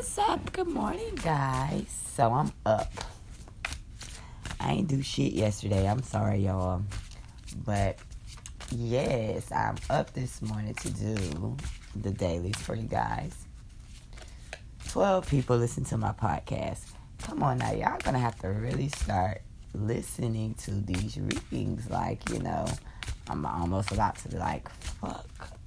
What's up? Good morning, guys. So I'm up. I ain't do shit yesterday. I'm sorry, y'all. But yes, I'm up this morning to do the dailies for you guys. 12 people listen to my podcast. Come on now, y'all gonna have to really start listening to these readings. Like, you know, I'm almost about to be like, fuck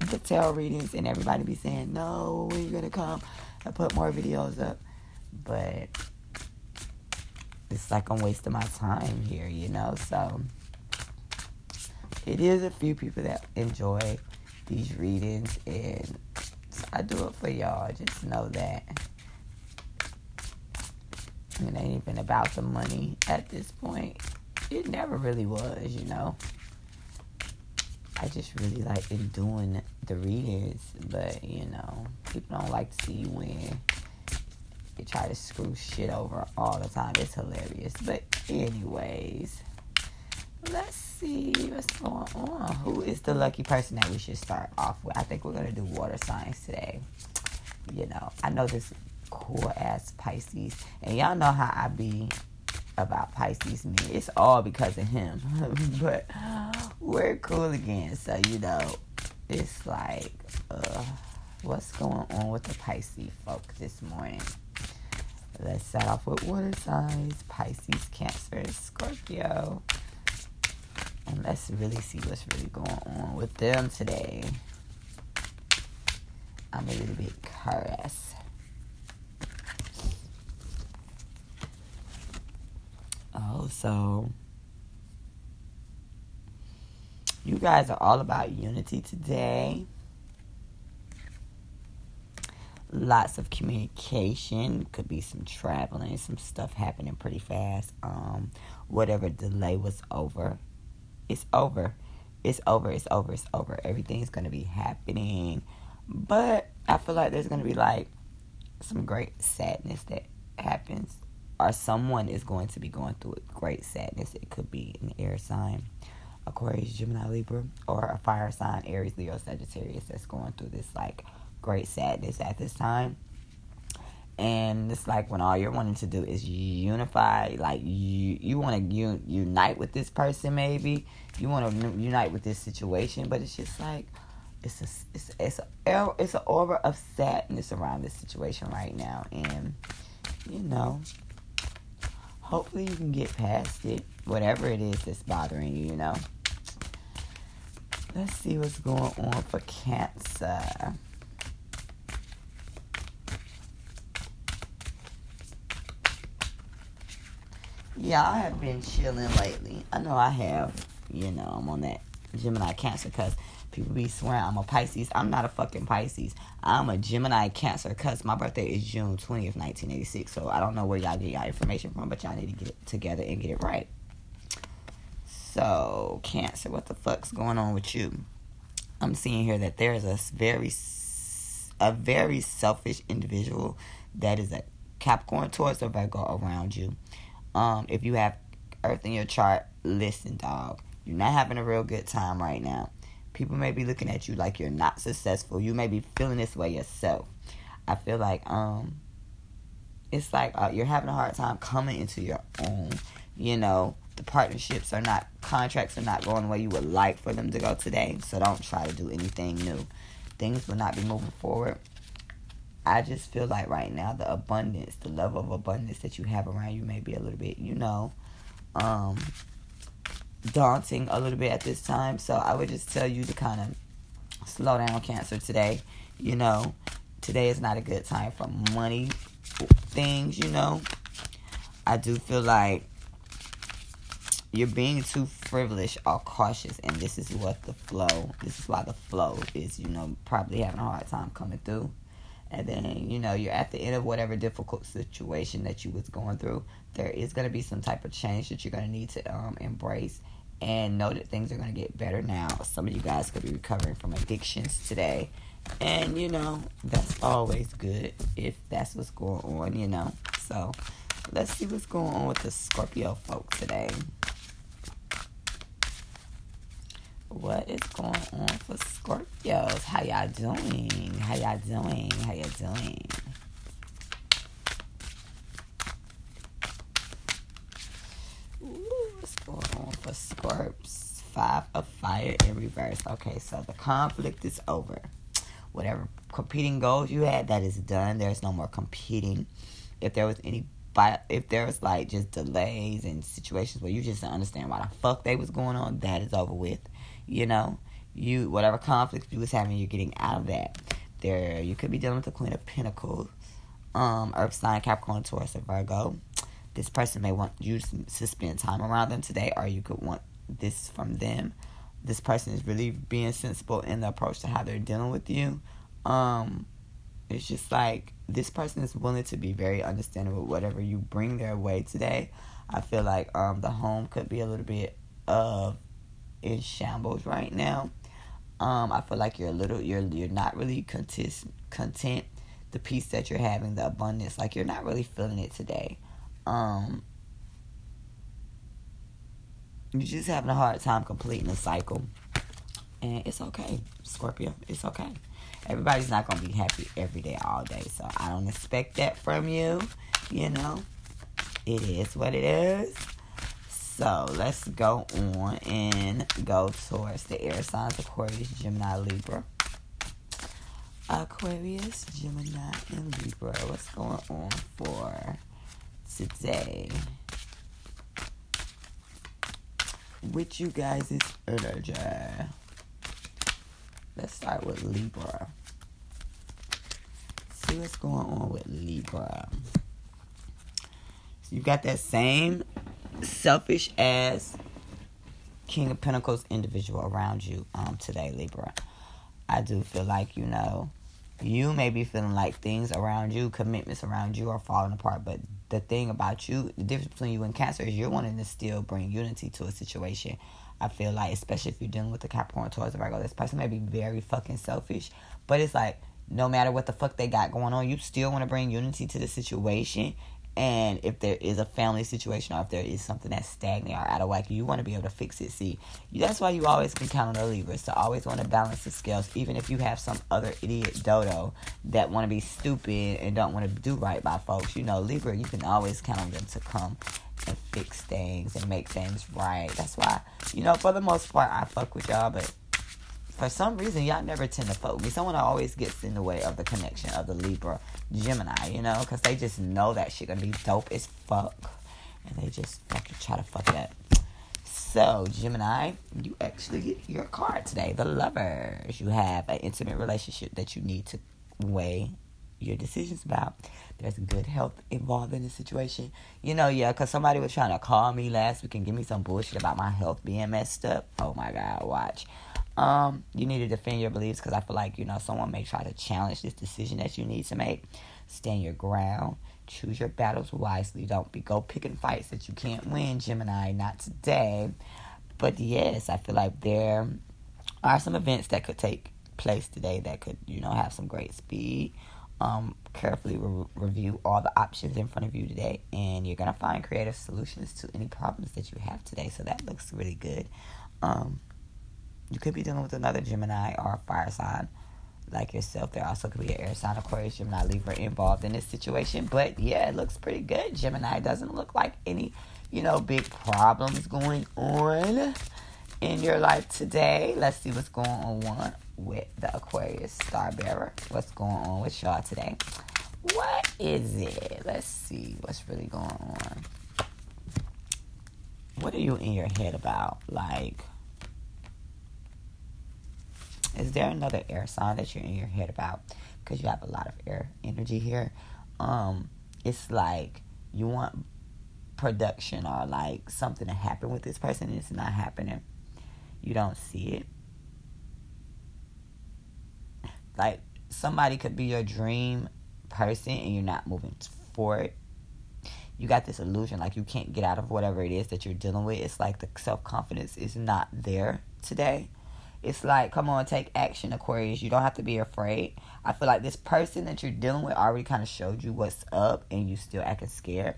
the tell readings and everybody be saying, no, when you gonna come and put more videos up. But it's like I'm wasting my time here, you know? So it is a few people that enjoy these readings and I do it for y'all. Just know that it ain't even about the money at this point. It never really was, you know. I just really like in doing the readings, but you know, people don't like to see you win. They try to screw shit over all the time. It's hilarious. But anyways, let's see what's going on. Who is the lucky person that we should start off with? I think we're gonna do water signs today. You know, I know this cool ass Pisces, and y'all know how I be about Pisces me. It's all because of him. but we're cool again. So, you know, it's like, uh, what's going on with the Pisces folk this morning? Let's start off with water signs Pisces, Cancer, Scorpio. And let's really see what's really going on with them today. I'm a little bit curious. Oh, so you guys are all about unity today. Lots of communication. Could be some traveling, some stuff happening pretty fast. Um, whatever delay was over, it's over. It's over. It's over. It's over. Everything's gonna be happening. But I feel like there's gonna be like some great sadness that happens or someone is going to be going through a great sadness. It could be an air sign, Aquarius, Gemini, Libra, or a fire sign, Aries, Leo, Sagittarius that's going through this like great sadness at this time. And it's like when all you're wanting to do is unify, like you you want to un- unite with this person, maybe you want to unite with this situation, but it's just like it's a it's it's a, oh, it's an aura of sadness around this situation right now, and you know hopefully you can get past it, whatever it is that's bothering you, you know. Let's see what's going on for Cancer. Yeah, I have been chilling lately. I know I have. You know, I'm on that Gemini Cancer because People be swearing I'm a Pisces. I'm not a fucking Pisces. I'm a Gemini Cancer because my birthday is June 20th, 1986. So I don't know where y'all get y'all information from, but y'all need to get it together and get it right. So, Cancer, what the fuck's going on with you? I'm seeing here that there's a very, a very selfish individual that is a Capricorn, Taurus, or Virgo around you. Um, if you have Earth in your chart, listen, dog. You're not having a real good time right now. People may be looking at you like you're not successful. You may be feeling this way yourself. I feel like um it's like uh, you're having a hard time coming into your own. You know, the partnerships are not contracts are not going the way you would like for them to go today. So don't try to do anything new. Things will not be moving forward. I just feel like right now the abundance, the level of abundance that you have around you may be a little bit, you know, um, daunting a little bit at this time. So I would just tell you to kind of slow down, Cancer, today. You know, today is not a good time for money things, you know. I do feel like you're being too frivolous or cautious, and this is what the flow, this is why the flow is, you know, probably having a hard time coming through. And then, you know, you're at the end of whatever difficult situation that you was going through. There is going to be some type of change that you're going to need to um, embrace and know that things are going to get better now. Some of you guys could be recovering from addictions today. And, you know, that's always good if that's what's going on, you know. So, let's see what's going on with the Scorpio folks today. What is going on for Scorpios? How y'all doing? How y'all doing? How y'all doing? Fire in reverse. Okay, so the conflict is over. Whatever competing goals you had, that is done. There's no more competing. If there was any if there was like just delays and situations where you just didn't understand why the fuck they was going on, that is over with. You know, you whatever conflict you was having, you're getting out of that. There, you could be dealing with the Queen of Pentacles, um, Earth sign, Capricorn, Taurus, and Virgo. This person may want you to spend time around them today, or you could want this from them. This person is really being sensible in the approach to how they're dealing with you. Um, it's just like this person is willing to be very understanding with whatever you bring their way today. I feel like um the home could be a little bit of in shambles right now. Um, I feel like you're a little you're you're not really content content the peace that you're having, the abundance, like you're not really feeling it today. Um you're just having a hard time completing the cycle. And it's okay, Scorpio. It's okay. Everybody's not gonna be happy every day, all day. So I don't expect that from you. You know, it is what it is. So let's go on and go towards the air signs Aquarius, Gemini, Libra. Aquarius, Gemini, and Libra. What's going on for today? With you guys' energy. Let's start with Libra. See what's going on with Libra. So you got that same selfish ass King of Pentacles individual around you um today, Libra. I do feel like, you know, you may be feeling like things around you, commitments around you are falling apart, but the thing about you, the difference between you and Cancer is you're wanting to still bring unity to a situation. I feel like, especially if you're dealing with the Capricorn, Taurus, Virgo, this person may be very fucking selfish. But it's like, no matter what the fuck they got going on, you still want to bring unity to the situation. And if there is a family situation or if there is something that's stagnant or out of whack, you want to be able to fix it. See, that's why you always can count on the Libras to always want to balance the scales, even if you have some other idiot dodo that want to be stupid and don't want to do right by folks. You know, Libra, you can always count on them to come and fix things and make things right. That's why, you know, for the most part, I fuck with y'all, but for some reason, y'all never tend to fuck me. Someone always gets in the way of the connection of the Libra Gemini, you know, because they just know that shit gonna be dope as fuck. And they just fucking try to fuck it up. So, Gemini, you actually get your card today. The lovers. You have an intimate relationship that you need to weigh your decisions about. There's good health involved in the situation. You know, yeah, because somebody was trying to call me last week and give me some bullshit about my health being messed up. Oh my God, watch. Um, you need to defend your beliefs because I feel like, you know, someone may try to challenge this decision that you need to make. Stand your ground. Choose your battles wisely. Don't be go picking fights that you can't win, Gemini. Not today. But yes, I feel like there are some events that could take place today that could, you know, have some great speed um, carefully re- review all the options in front of you today, and you're gonna find creative solutions to any problems that you have today. So that looks really good. Um, you could be dealing with another Gemini or a fire sign like yourself. There also could be an air sign, Aquarius, Gemini, Libra involved in this situation. But yeah, it looks pretty good. Gemini doesn't look like any, you know, big problems going on in your life today. Let's see what's going on with the Aquarius Star Bearer. What's going on with y'all today? What is it? Let's see what's really going on. What are you in your head about? Like, is there another air sign that you're in your head about? Because you have a lot of air energy here. Um, it's like you want production or like something to happen with this person and it's not happening. You don't see it like somebody could be your dream person and you're not moving forward. You got this illusion like you can't get out of whatever it is that you're dealing with. It's like the self confidence is not there today. It's like, come on, take action, Aquarius. You don't have to be afraid. I feel like this person that you're dealing with already kind of showed you what's up and you still acting scared.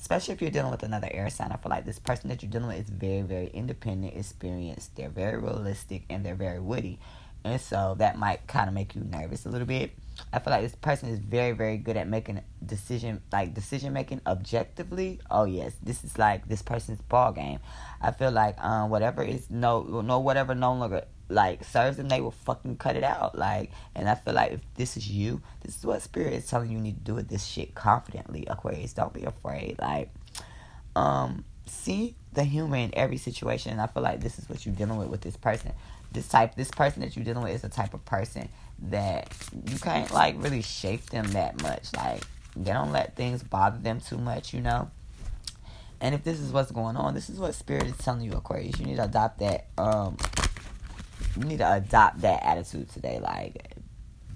Especially if you're dealing with another air sign. I feel like this person that you're dealing with is very, very independent, experienced. They're very realistic and they're very witty And so that might kind of make you nervous a little bit. I feel like this person is very, very good at making decision, like decision making objectively. Oh yes, this is like this person's ball game. I feel like um whatever is no no whatever no longer like serves them, they will fucking cut it out. Like, and I feel like if this is you, this is what spirit is telling you, you need to do with this shit confidently. Aquarius, don't be afraid. Like, um, see the humor in every situation. And I feel like this is what you're dealing with with this person. This type, this person that you're dealing with is the type of person that you can't like really shape them that much. Like, they don't let things bother them too much, you know. And if this is what's going on, this is what spirit is telling you, Aquarius. You need to adopt that um you need to adopt that attitude today. Like,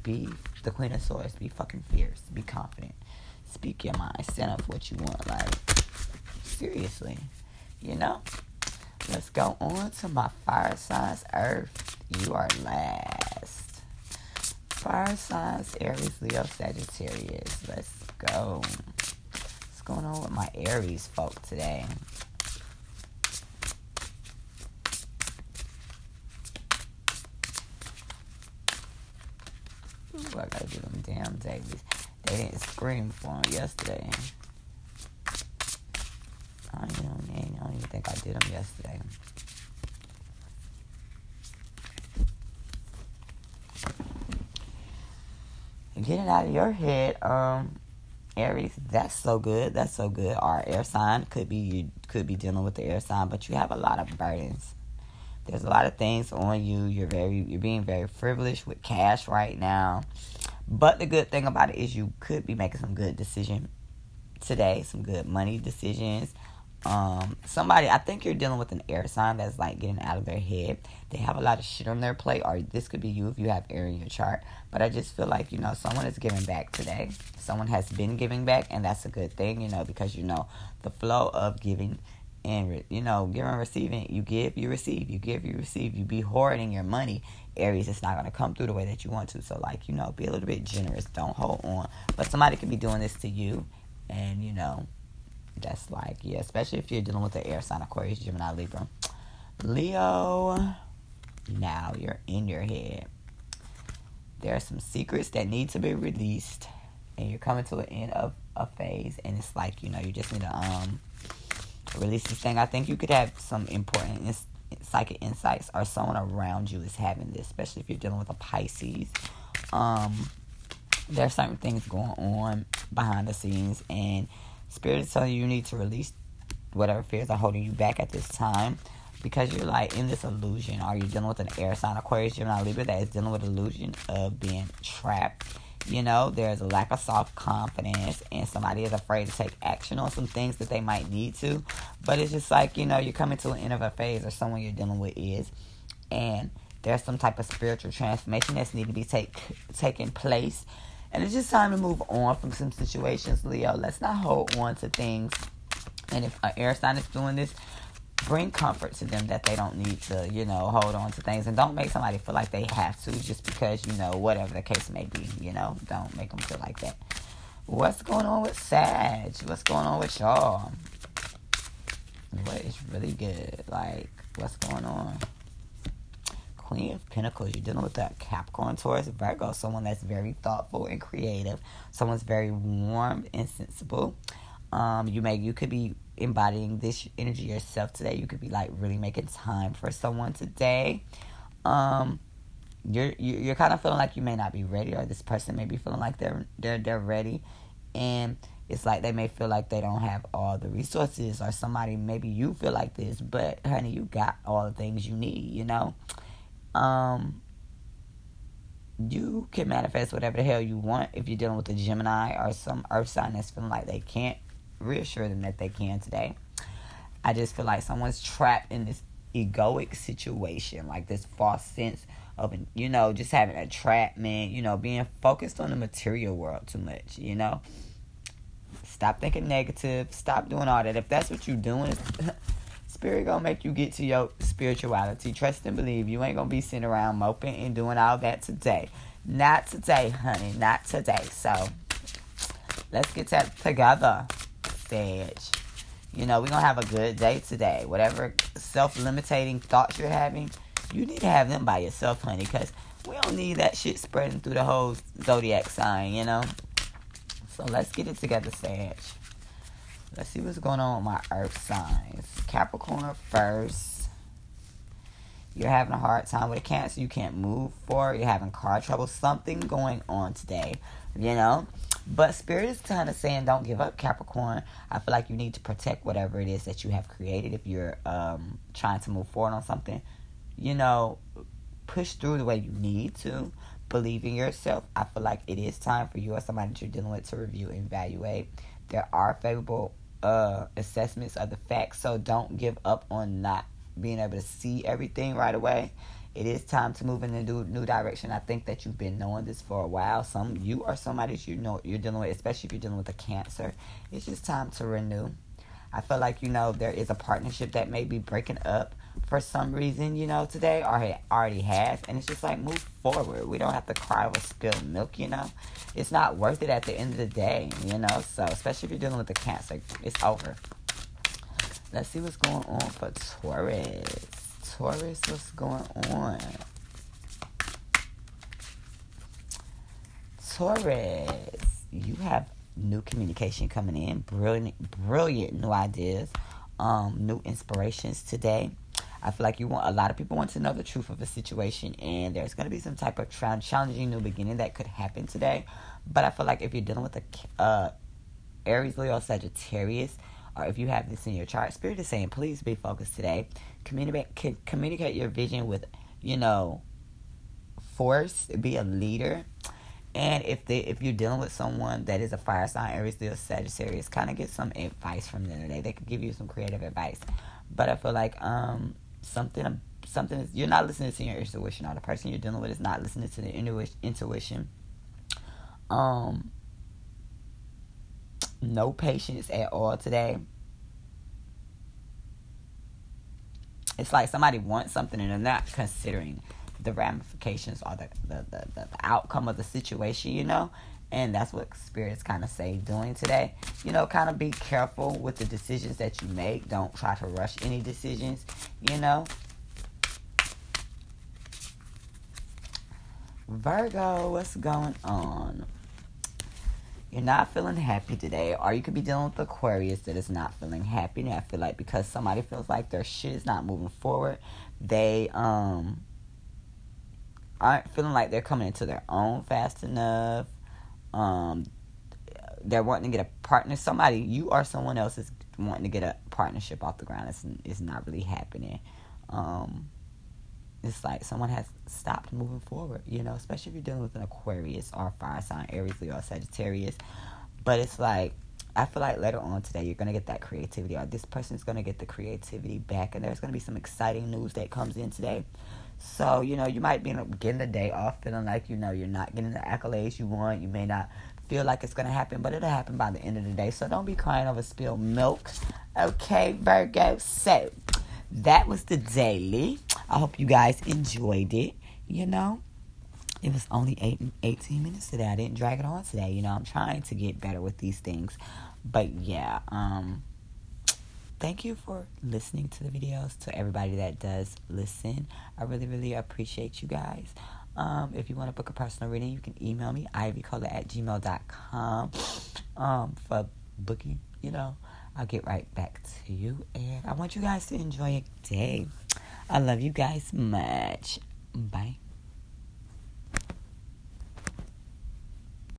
be the queen of swords. Be fucking fierce. Be confident. Speak your mind. Stand up for what you want. Like, seriously, you know. Let's go on to my fire signs. Earth, you are last. Fire signs, Aries, Leo, Sagittarius. Let's go. What's going on with my Aries folk today? I gotta do them damn Davies. They didn't scream for him yesterday. I don't, even, I don't even think I did them yesterday. Get it out of your head, um, Aries. That's so good. That's so good. Our air sign could be you could be dealing with the air sign, but you have a lot of burdens. There's a lot of things on you. You're very you're being very frivolous with cash right now. But the good thing about it is you could be making some good decision today, some good money decisions. Um, somebody I think you're dealing with an air sign that's like getting out of their head. They have a lot of shit on their plate, or this could be you if you have air in your chart. But I just feel like, you know, someone is giving back today. Someone has been giving back, and that's a good thing, you know, because you know the flow of giving and you know giving receiving you give you receive you give you receive you be hoarding your money aries it's not going to come through the way that you want to. So like you know be a little bit generous don't hold on. But somebody could be doing this to you and you know that's like yeah especially if you're dealing with the air sign aquarius gemini libra. Leo now you're in your head. There are some secrets that need to be released and you're coming to an end of a phase and it's like you know you just need to um release this thing. I think you could have some important ins- psychic insights, or someone around you is having this, especially if you're dealing with a Pisces. Um, there are certain things going on behind the scenes, and Spirit is telling you you need to release whatever fears are holding you back at this time because you're like in this illusion. Are you dealing with an air sign, Aquarius, Gemini, Libra that is dealing with illusion of being trapped you know, there's a lack of self confidence, and somebody is afraid to take action on some things that they might need to. But it's just like, you know, you're coming to an end of a phase, or someone you're dealing with is, and there's some type of spiritual transformation that's need to be take taking place. And it's just time to move on from some situations, Leo. Let's not hold on to things. And if an air sign is doing this, bring comfort to them that they don't need to, you know, hold on to things. And don't make somebody feel like they have to just because, you know, whatever the case may be, you know, don't make them feel like that. What's going on with Sag? What's going on with y'all? What is really good? Like, what's going on? Queen of Pentacles, you're dealing with that Capricorn, Taurus, Virgo, someone that's very thoughtful and creative. Someone's very warm and sensible. Um, you may you could be embodying this energy yourself today. You could be like really making time for someone today. Um, you're you're kind of feeling like you may not be ready, or this person may be feeling like they're they're they're ready, and it's like they may feel like they don't have all the resources, or somebody maybe you feel like this, but honey, you got all the things you need. You know, um, you can manifest whatever the hell you want if you're dealing with a Gemini or some Earth sign that's feeling like they can't reassure them that they can today. I just feel like someone's trapped in this egoic situation, like this false sense of, you know, just having a trap, man, you know, being focused on the material world too much, you know. Stop thinking negative. Stop doing all that. If that's what you're doing, spirit gonna make you get to your spirituality. Trust and believe. You ain't gonna be sitting around moping and doing all that today. Not today, honey. Not today. So let's get that together stage. You know, we're going to have a good day today. Whatever self limiting thoughts you're having, you need to have them by yourself, honey, because we don't need that shit spreading through the whole zodiac sign, you know. So let's get it together, Sag. Let's see what's going on with my earth signs. Capricorn first. You're having a hard time with a cancer. You can't move forward. You're having car trouble. Something going on today, you know? But Spirit is kind of saying, don't give up, Capricorn. I feel like you need to protect whatever it is that you have created if you're um, trying to move forward on something. You know, push through the way you need to believe in yourself, I feel like it is time for you or somebody that you're dealing with to review and evaluate. There are favorable uh, assessments of the facts, so don't give up on not being able to see everything right away. It is time to move in a new, new direction. I think that you've been knowing this for a while. Some you are somebody that you know you're dealing with, especially if you're dealing with a cancer. It's just time to renew. I feel like you know there is a partnership that may be breaking up for some reason, you know, today or it already has. And it's just like move forward. We don't have to cry over spilled milk, you know. It's not worth it at the end of the day, you know. So especially if you're dealing with the cancer, it's over. Let's see what's going on for Taurus. Taurus, what's going on? Taurus, you have new communication coming in, brilliant, brilliant new ideas, um, new inspirations today. I feel like you want a lot of people want to know the truth of the situation, and there's going to be some type of tra- challenging new beginning that could happen today. But I feel like if you're dealing with a uh, Aries, Leo, Sagittarius, or if you have this in your chart, Spirit is saying, please be focused today. Communicate, communicate your vision with, you know, force. Be a leader. And if they if you're dealing with someone that is a fire sign, Aries, Leo, Sagittarius, kind of get some advice from them today. They could give you some creative advice. But I feel like um something something is you're not listening to your intuition or the person you're dealing with is not listening to the intuition um no patience at all today. It's like somebody wants something and they're not considering the ramifications or the, the, the, the, outcome of the situation you know? And that's what spirits kind of say doing today. You know kind of be careful with the decisions that you make. Don't try to rush any decisions you know? Virgo what's going on you're not feeling happy today or you could be dealing with aquarius that is not feeling happy and i feel like because somebody feels like their shit is not moving forward they um aren't feeling like they're coming into their own fast enough um, they're wanting to get a partner. Somebody, you or someone else is wanting to get a partnership off the ground. It's, it's not really happening. Um, it's like someone has stopped moving forward, you know, especially if you're dealing with an Aquarius or fire sign, Aries, Leo, or Sagittarius. But it's like, I feel like later on today, you're going to get that creativity, or this person is going to get the creativity back, and there's going to be some exciting news that comes in today. So, you know, you might be getting the day off feeling like, you know, you're not getting the accolades you want. You may not feel like it's going to happen, but it'll happen by the end of the day. So don't be crying over spilled milk. Okay, Virgo. So that was the daily. I hope you guys enjoyed it. You know, it was only eight, 18 minutes today. I didn't drag it on today. You know, I'm trying to get better with these things. But yeah, um, thank you for listening to the videos. To everybody that does listen, I really, really appreciate you guys. Um, if you want to book a personal reading, you can email me, ivycola at gmail.com um, for booking. You know, I'll get right back to you. And I want you guys to enjoy your day. I love you guys much. Bye.